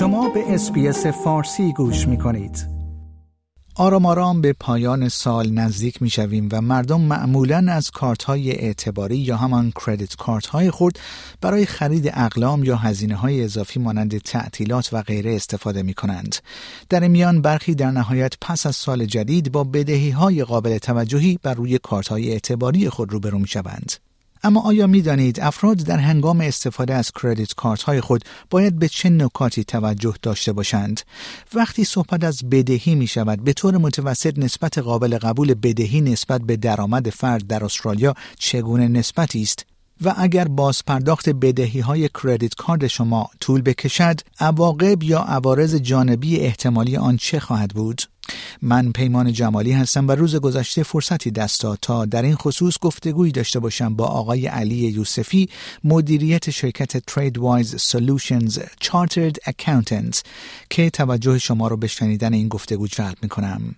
شما به SBS فارسی گوش می کنید. آرام آرام به پایان سال نزدیک می شویم و مردم معمولا از کارت های اعتباری یا همان credit card های خود برای خرید اقلام یا هزینه های اضافی مانند تعطیلات و غیره استفاده می کنند. در میان برخی در نهایت پس از سال جدید با بدهی های قابل توجهی بر روی کارت های اعتباری خود روبرو می شوند. اما آیا می دانید افراد در هنگام استفاده از credit card های خود باید به چه نکاتی توجه داشته باشند؟ وقتی صحبت از بدهی می شود به طور متوسط نسبت قابل قبول بدهی نسبت به درآمد فرد در استرالیا چگونه نسبتی است؟ و اگر باز پرداخت بدهی های کردیت کارت شما طول بکشد عواقب یا عوارض جانبی احتمالی آن چه خواهد بود؟ من پیمان جمالی هستم و روز گذشته فرصتی دست داد تا در این خصوص گفتگویی داشته باشم با آقای علی یوسفی مدیریت شرکت Tradewise Solutions Chartered Accountant که توجه شما رو به شنیدن این گفتگو جلب می کنم.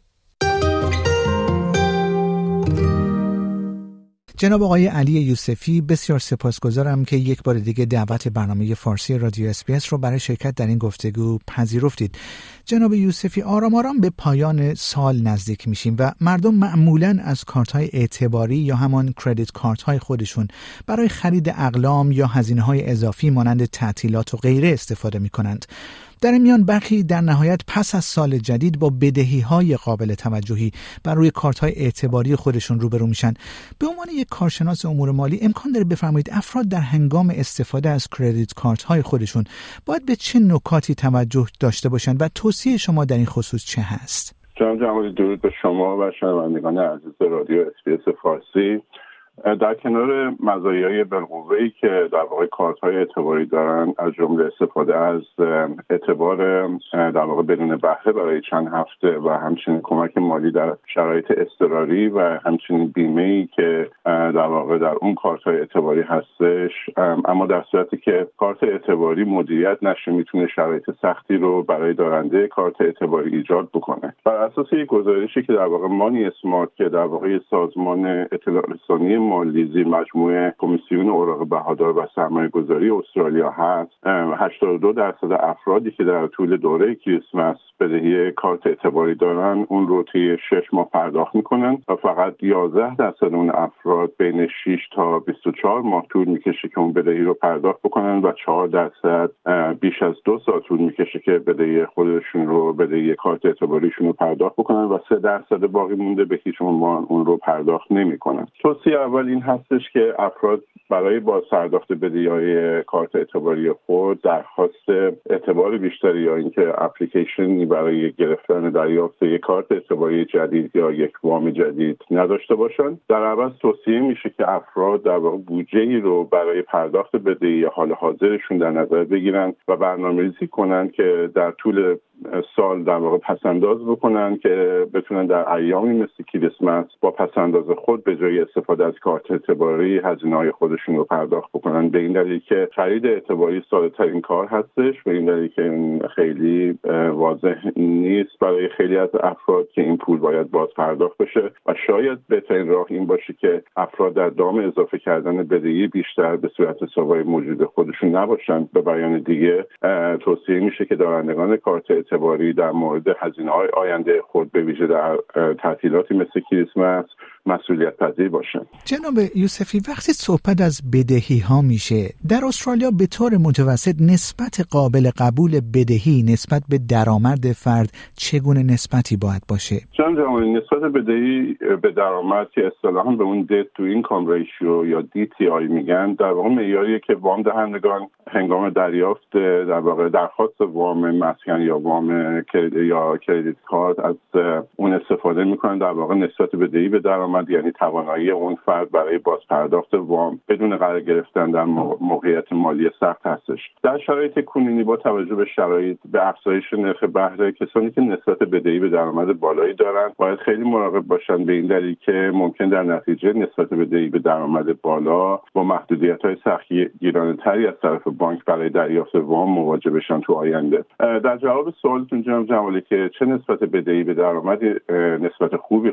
جناب آقای علی یوسفی بسیار سپاسگزارم که یک بار دیگه دعوت برنامه فارسی رادیو SBS رو برای شرکت در این گفتگو پذیرفتید جناب یوسفی آرام آرام به پایان سال نزدیک میشیم و مردم معمولا از کارت های اعتباری یا همان credit card های خودشون برای خرید اقلام یا هزینه های اضافی مانند تعطیلات و غیره استفاده می کنند. در میان برخی در نهایت پس از سال جدید با بدهی های قابل توجهی بر روی کارت های اعتباری خودشون روبرو میشن. به عنوان یک کارشناس امور مالی امکان داره بفرمایید افراد در هنگام استفاده از credit card های خودشون باید به چه نکاتی توجه داشته باشند و توصیه شما در این خصوص چه هست؟ جناب جمالی درود به شما و شنوندگان عزیز رادیو SBS فارسی. در کنار مزایای بالقوه ای که در واقع کارت های اعتباری دارن از جمله استفاده از اعتبار در واقع بدون بهره برای چند هفته و همچنین کمک مالی در شرایط اضطراری و همچنین بیمه ای که در واقع در اون کارت های اعتباری هستش. اما در صورتی که کارت اعتباری مدیریت نشه می‌تونه شرایط سختی رو برای دارنده کارت اعتباری ایجاد بکنه. بر اساس یک گزارشی که در واقع مانی اسمارت که در واقع سازمان اطلاع رسانی مالی زیر مجموعه کمیسیون اوراق بهادار و سرمایه گذاری استرالیا هست 82 درصد افرادی که در طول دوره کریسمس بدهی کارت اعتباری دارن اون رو طی شش ماه پرداخت می‌کنن و فقط 11 درصد اون افراد بین 6 تا 24 ماه طول می‌کشه که اون بدهی رو پرداخت بکنن و 4 درصد بیش از دو سال طول می‌کشه که بدهی خودشون رو بدهی کارت اعتباریشون رو پرداخت بکنن و 3 درصد باقی مونده به هیچ عنوان اون رو پرداخت نمی‌کنن. توصیه اول این هستش که افراد برای باز پرداخت بدهی های کارت اعتباری خود درخواست اعتبار بیشتری یا اینکه اپلیکیشنی برای گرفتن دریافت یک کارت اعتباری جدید یا یک وام جدید نداشته باشند. در عوض توصیه میشه که افراد در واقع بودجه ای رو برای پرداخت بدهی حال حاضرشون در نظر بگیرن و برنامه‌ریزی کنند که در طول سال در واقع پسنداز بکنن که بتونن در ایامی مثل کریسمس با پسنداز خود به جای استفاده از کارت اعتباری هزینه های خودشون رو پرداخت بکنن. به این دلیل که خرید اعتباری ساده ترین کار هستش. به این دلیل که خیلی واضح نیست برای خیلی از افراد که این پول باید باز پرداخت بشه. و شاید بهترین راه این باشه که افراد در دام اضافه کردن بدهی بیشتر به صورت سوای موجود خودشون نباشن. به بیان دیگه توصیه میشه که دارندگان کارت اعتباری در مورد هزینه های آینده خود به ویژه در تعطیلاتی مثل کریسمس مسئولیت پذیر باشن. جناب یوسفی وقتی صحبت از بدهی ها میشه در استرالیا به طور متوسط نسبت قابل قبول بدهی نسبت به درآمد فرد چگونه نسبتی باید باشه؟ چند نسبت بدهی به درآمد که اصطلاحا به اون debt to income ratio یا DTI میگن. در واقع معیاریه که وام دهندگان هنگام دریافت در واقع درخواست وام مسکن یا وام یا credit card از اون استفاده می‌کنن. در واقع نسبت بدهی به درآمد یعنی توانایی اون فرد برای باز پرداخت وام بدون قرار گرفتن در موقعیت مالی سخت هستش. در شرایط کنونی با توجه به شرایط به افزایش نرخ بهره کسانی که نسبت بدهی به درآمد بالایی دارند باید خیلی مراقب باشند به این دلیل که ممکن در نتیجه نسبت بدهی به درآمد بالا با محدودیت های سختی گیرانه تری از طرف بانک برای دریافت وام مواجه بشن تو آینده. در جواب سوالتون جناب جمالی که چه نسبت بدهی به درآمد نسبت خوبی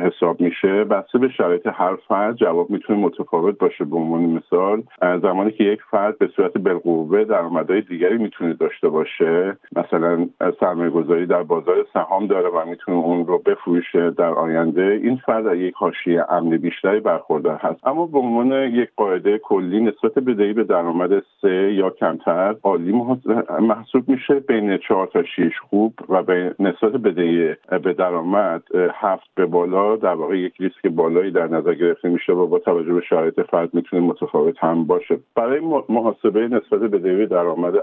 حساب میشه بسته به شرایط هر فرد جواب می‌تونه متفاوت باشه به عنوان مثال. زمانی که یک فرد به صورت بالقوه درآمدهای دیگری می‌تونه داشته باشه مثلا سرمایه گذاری در بازار سهام داره و می‌تونه اون رو بفروشه در آینده این فرد در یک حاشیه امن بیشتری برخوردار هست. اما به عنوان یک قاعده کلی نسبت بدهی به درآمد سه یا کمتر عالی محسوب میشه بین چهار تا شیش خوب و به نسبت بدهی به درآمد هفت به بالا در واقع یک ریسک بالایی در نظر گرفته میشه و با توجه به شرایط فرد می‌تونه متفاوت هم باشه. برای محاسبه نسبت بدهی درآمد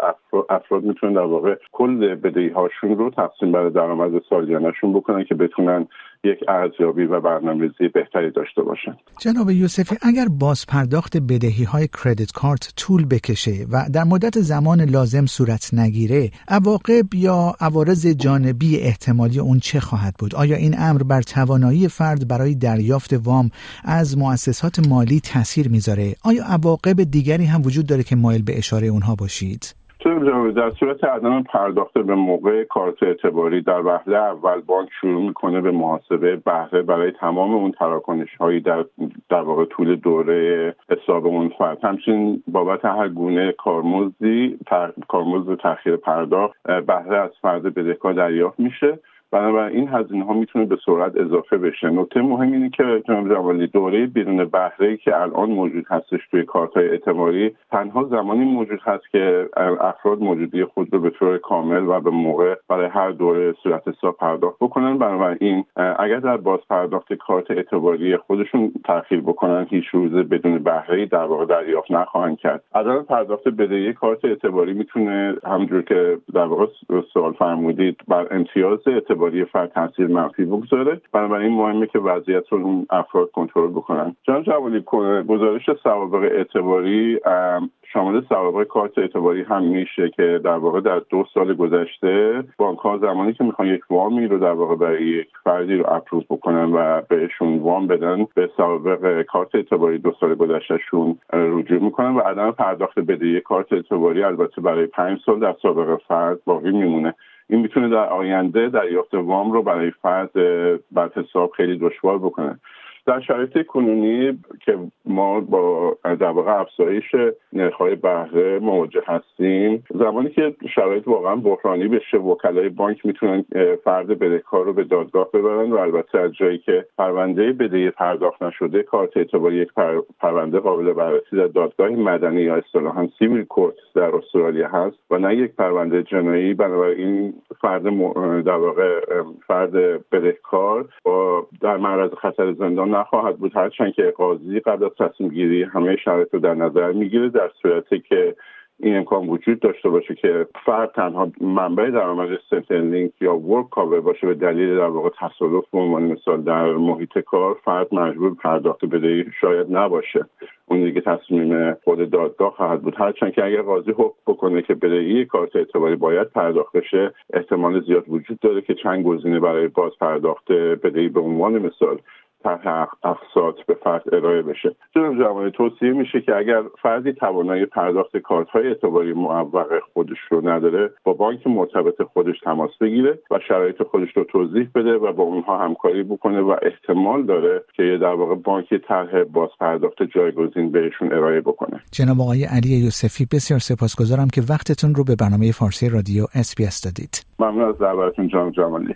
افراد می‌تونن در واقع کل بدهی هاشون رو تقسیم بر درآمد سالیانشون بکنن که بتونن یک ارزیابی و برنامه‌ریزی بهتری داشته باشن. جناب یوسفی اگر بازپرداخت بدهی های کردیت کارت طول بکشه و در مدت زمان لازم صورت نگیره عواقب یا عوارض جانبی احتمالی اون چه خواهد بود؟ آیا این امر بر توانایی فرد برای دریافت وام از مؤسسات مالی تاثیر می‌ذاره؟ آیا عواقب دیگری هم وجود داره که مایل به اشاره اونها باشید؟ در صورت عدم پرداخت به موقع کارت اعتباری در وهله اول بانک شروع می‌کنه به محاسبه بهره برای تمام اون تراکنش هایی در در واقع طول دوره حساب اون فرد. همچنین بابت هر گونه کارمزدی کارمزد تاخیر پرداخت بهره از فرد بدهکار دریافت میشه. بنابراین این هزینه ها می‌تونه به سرعت اضافه بشه. نکته مهم اینه که جناب جوالی دوره بدون بهره که الان موجود هستش توی کارت های اعتباری تنها زمانی موجود هست که افراد موجودی خود رو به طور کامل و به موقع برای هر دوره صورت حساب پرداخت بکنن. بنابراین اگر در باز پرداخت کارت اعتباری خودشون تاخیر بکنن هیچ روز بدون بهره در واقع دریافت نخواهند کرد. عدم پرداخت بدهی کارت اعتباری می‌تونه همونجور که در واقع سوال فرمودید بر امتیاز اعتباری فرد تاثیر منفی بگذاره. بنابراین مهمه که وضعیت رو اون افراد کنترل بکنن. جان جوالی گزارش سوابق اعتباری شامل سوابق کارت اعتباری هم میشه که در واقع در دو سال گذشته بانک ها زمانی که می‌خوان یک وامی رو در واقع برای یک فردی رو اپروز بکنن و بهشون وام بدن به سوابق کارت اعتباری دو سال گذشتهشون رجوع می‌کنن و عدم پرداخت بدهی کارت اعتباری البته برای پنج سال در سابقه فرد باقی میمونه. این می‌تونه در آینده دریافت وام رو برای فرد بر حساب خیلی دشوار بکنه. در شرایط کنونی که ما با در واقع افزایش نرخ‌های بهره مواجه هستیم زمانی که شرایط واقعا بحرانی بشه وکلای بانک می‌تونن فرد بدهکار رو به دادگاه ببرن و البته از جایی که پرونده بدهی پرداخت نشده کارت اعتباری یک پرونده قابل بررسی در دادگاه مدنی یا اصطلاحا سیویل کورت در استرالیا هست و نه یک پرونده جنایی. بنابراین فرد در واقع فرد بدهکار با در معرض خطر زندان نخواهد بود هرچند که قاضی قبل از تصمیم گیری همه شرایط رو در نظر می‌گیره در صورتی که این امکان وجود داشته باشه که فرد تنها منبع درآمد سنترلینک یا ورک کاور باشه به دلیل در واقع تصادف به عنوان مثال در محیط کار فرد مجبور پرداخت بدهی شاید نباشه. اون دیگه تصمیم خود دادگاه خواهد بود. هرچند که اگر قاضی حکم بکنه که بدهی کارت اعتباری باید پرداخت بشه احتمال زیاد وجود داره که چند گزینه برای باز پرداخت بدهی به عنوان مثال طرح اقساط به فرد ارائه بشه. جناب جوانی توصیه میشه که اگر فردی توانایی پرداخت کارت های اعتباری معوق خودش رو نداره با بانک مرتبط خودش تماس بگیره و شرایط خودش رو توضیح بده و با اونها همکاری بکنه و احتمال داره که در واقع بانک طرح باز پرداخت جایگزین بهشون ارائه بکنه. جناب آقای علی یوسفی بسیار سپاسگزارم که وقتتون رو به برنامه فارسی رادیو اس دادید. ممنون از دعوتتون جناب جمالی